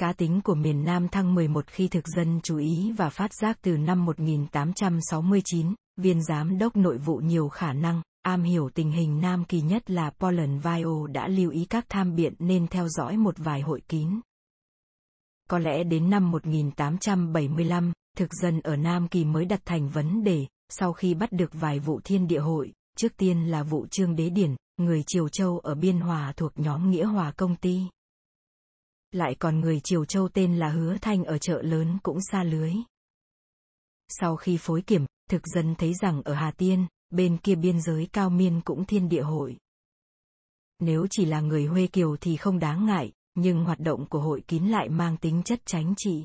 cá tính của miền Nam thăng 11 khi thực dân chú ý và phát giác từ năm 1869, viên giám đốc nội vụ nhiều khả năng, am hiểu tình hình Nam Kỳ nhất là Poland Vio đã lưu ý các tham biện nên theo dõi một vài hội kín. Có lẽ đến năm 1875, thực dân ở Nam Kỳ mới đặt thành vấn đề, sau khi bắt được vài vụ thiên địa hội, trước tiên là vụ Trương Đế Điển, người Triều Châu ở Biên Hòa thuộc nhóm Nghĩa Hòa Công ty. Lại còn người Triều Châu tên là Hứa Thanh ở chợ lớn cũng xa lưới. Sau khi phối kiểm, thực dân thấy rằng ở Hà Tiên, bên kia biên giới cao miên cũng thiên địa hội. Nếu chỉ là người Huê Kiều thì không đáng ngại, nhưng hoạt động của hội kín lại mang tính chất tránh trị.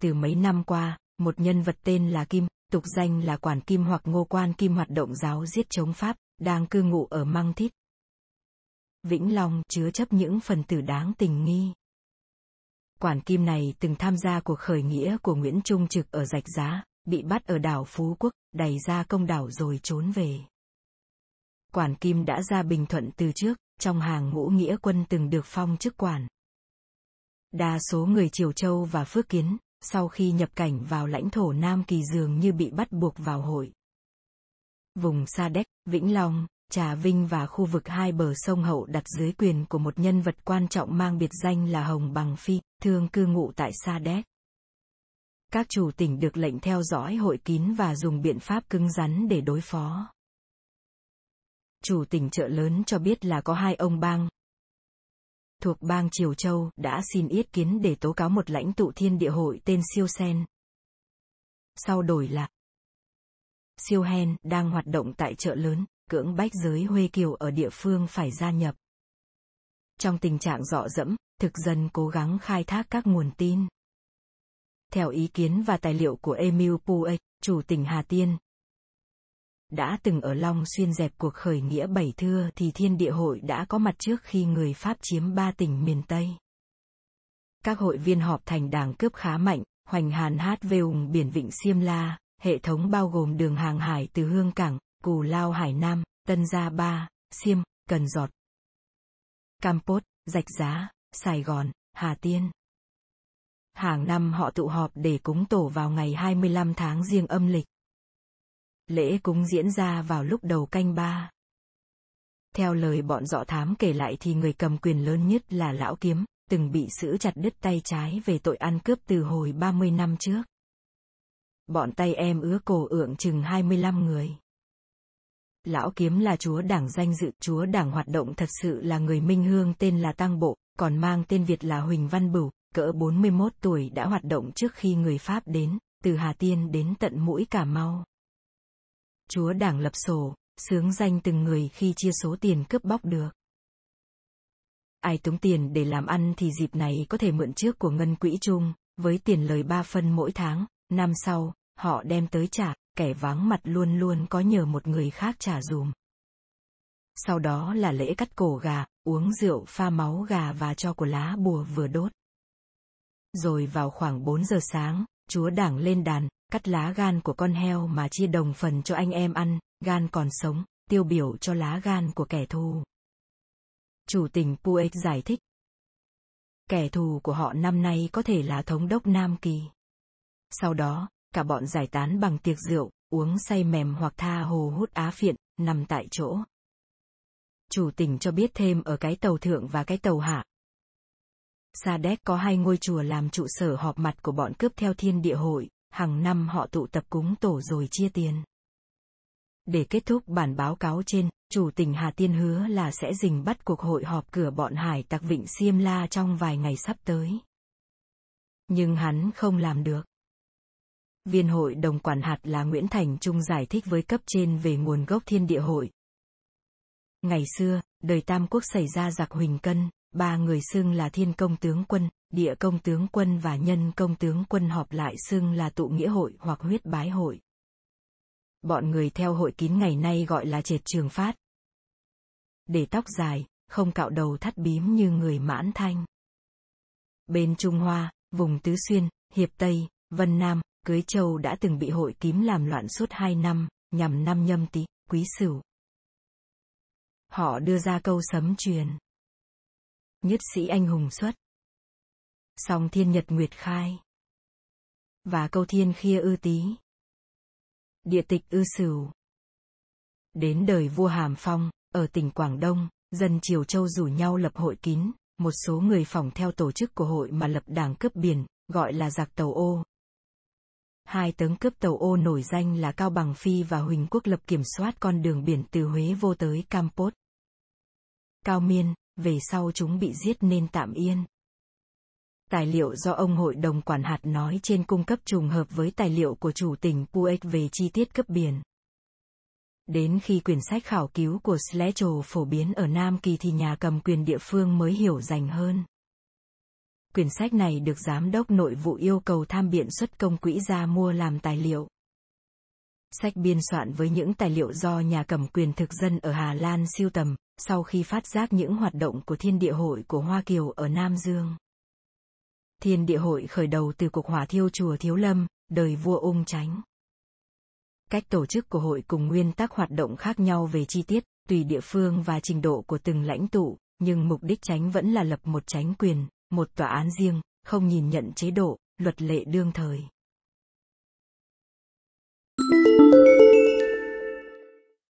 Từ mấy năm qua, một nhân vật tên là Kim, tục danh là Quản Kim hoặc Ngô Quan Kim hoạt động giáo giết chống Pháp, đang cư ngụ ở Măng Thít. Vĩnh Long chứa chấp những phần tử đáng tình nghi. Quản Kim này từng tham gia cuộc khởi nghĩa của Nguyễn Trung Trực ở Rạch Giá, bị bắt ở đảo Phú Quốc, đẩy ra công đảo rồi trốn về. Quản Kim đã ra Bình Thuận từ trước, trong hàng ngũ nghĩa quân từng được phong chức quản. Đa số người Triều Châu và Phước Kiến, sau khi nhập cảnh vào lãnh thổ Nam Kỳ dường như bị bắt buộc vào hội. Vùng Sa Đéc, Vĩnh Long, Trà Vinh và khu vực hai bờ sông Hậu đặt dưới quyền của một nhân vật quan trọng mang biệt danh là Hồng Bằng Phi, thường cư ngụ tại Sa Đéc. Các chủ tỉnh được lệnh theo dõi hội kín và dùng biện pháp cứng rắn để đối phó. Chủ tỉnh chợ lớn cho biết là có hai ông bang, thuộc bang Triều Châu đã xin yết kiến để tố cáo một lãnh tụ thiên địa hội tên Siêu Sen. Sau đổi là Siêu Hen đang hoạt động tại chợ lớn, cưỡng bách giới Huê Kiều ở địa phương phải gia nhập. Trong tình trạng dọ dẫm, thực dân cố gắng khai thác các nguồn tin. Theo ý kiến và tài liệu của Emil Puech, chủ tỉnh Hà Tiên, đã từng ở Long Xuyên dẹp cuộc khởi nghĩa bảy thưa thì thiên địa hội đã có mặt trước khi người Pháp chiếm ba tỉnh miền Tây. Các hội viên họp thành đảng cướp khá mạnh, hoành hàn hát về ủng biển Vịnh Siêm La, hệ thống bao gồm đường hàng hải từ Hương Cảng, Cù Lao Hải Nam, Tân Gia Ba, Siêm, Cần Giọt, Campos, Rạch Giá, Sài Gòn, Hà Tiên. Hàng năm họ tụ họp để cúng tổ vào ngày 25 tháng riêng âm lịch. Lễ cúng diễn ra vào lúc đầu canh ba. Theo lời bọn dọ thám kể lại thì người cầm quyền lớn nhất là Lão Kiếm, từng bị xử chặt đứt tay trái về tội ăn cướp từ hồi 30 năm trước. Bọn tay em ứa cổ ượng chừng 25 người. Lão Kiếm là chúa đảng danh dự, chúa đảng hoạt động thật sự là người minh hương tên là Tăng Bộ, còn mang tên Việt là Huỳnh Văn Bửu, cỡ 41 tuổi đã hoạt động trước khi người Pháp đến, từ Hà Tiên đến tận mũi Cà Mau chúa đảng lập sổ, sướng danh từng người khi chia số tiền cướp bóc được. Ai tống tiền để làm ăn thì dịp này có thể mượn trước của ngân quỹ chung, với tiền lời ba phân mỗi tháng, năm sau, họ đem tới trả, kẻ vắng mặt luôn luôn có nhờ một người khác trả dùm. Sau đó là lễ cắt cổ gà, uống rượu pha máu gà và cho của lá bùa vừa đốt. Rồi vào khoảng 4 giờ sáng, chúa đảng lên đàn, cắt lá gan của con heo mà chia đồng phần cho anh em ăn, gan còn sống, tiêu biểu cho lá gan của kẻ thù. Chủ tình Puech giải thích. Kẻ thù của họ năm nay có thể là thống đốc Nam Kỳ. Sau đó, cả bọn giải tán bằng tiệc rượu, uống say mềm hoặc tha hồ hút á phiện, nằm tại chỗ. Chủ tỉnh cho biết thêm ở cái tàu thượng và cái tàu hạ. Sa Đéc có hai ngôi chùa làm trụ sở họp mặt của bọn cướp theo thiên địa hội, hàng năm họ tụ tập cúng tổ rồi chia tiền. Để kết thúc bản báo cáo trên, chủ tỉnh Hà Tiên hứa là sẽ dình bắt cuộc hội họp cửa bọn hải tặc Vịnh Siêm La trong vài ngày sắp tới. Nhưng hắn không làm được. Viên hội đồng quản hạt là Nguyễn Thành Trung giải thích với cấp trên về nguồn gốc thiên địa hội. Ngày xưa, đời Tam Quốc xảy ra giặc Huỳnh Cân, ba người xưng là thiên công tướng quân, địa công tướng quân và nhân công tướng quân họp lại xưng là tụ nghĩa hội hoặc huyết bái hội. Bọn người theo hội kín ngày nay gọi là trệt trường phát. Để tóc dài, không cạo đầu thắt bím như người mãn thanh. Bên Trung Hoa, vùng Tứ Xuyên, Hiệp Tây, Vân Nam, Cưới Châu đã từng bị hội kín làm loạn suốt hai năm, nhằm năm nhâm tý, quý sửu. Họ đưa ra câu sấm truyền. Nhất sĩ anh hùng xuất Song thiên nhật nguyệt khai. Và câu thiên khia ư tý. Địa tịch ư sửu. Đến đời vua Hàm Phong, ở tỉnh Quảng Đông, dân Triều Châu rủ nhau lập hội kín, một số người phỏng theo tổ chức của hội mà lập đảng cướp biển, gọi là giặc tàu ô. Hai tướng cướp tàu ô nổi danh là Cao Bằng Phi và Huỳnh Quốc Lập kiểm soát con đường biển từ Huế vô tới Campos. Cao Miên, về sau chúng bị giết nên tạm yên. Tài liệu do ông hội đồng quản hạt nói trên cung cấp trùng hợp với tài liệu của chủ tỉnh Puech về chi tiết cấp biển. Đến khi quyển sách khảo cứu của Sletchell phổ biến ở Nam Kỳ thì nhà cầm quyền địa phương mới hiểu rành hơn. Quyển sách này được Giám đốc nội vụ yêu cầu tham biện xuất công quỹ ra mua làm tài liệu. Sách biên soạn với những tài liệu do nhà cầm quyền thực dân ở Hà Lan siêu tầm, sau khi phát giác những hoạt động của thiên địa hội của Hoa Kiều ở Nam Dương. Thiên địa hội khởi đầu từ cuộc hỏa thiêu chùa Thiếu Lâm, đời vua ung Chánh. Cách tổ chức của hội cùng nguyên tắc hoạt động khác nhau về chi tiết, tùy địa phương và trình độ của từng lãnh tụ, nhưng mục đích tránh vẫn là lập một tránh quyền, một tòa án riêng, không nhìn nhận chế độ, luật lệ đương thời.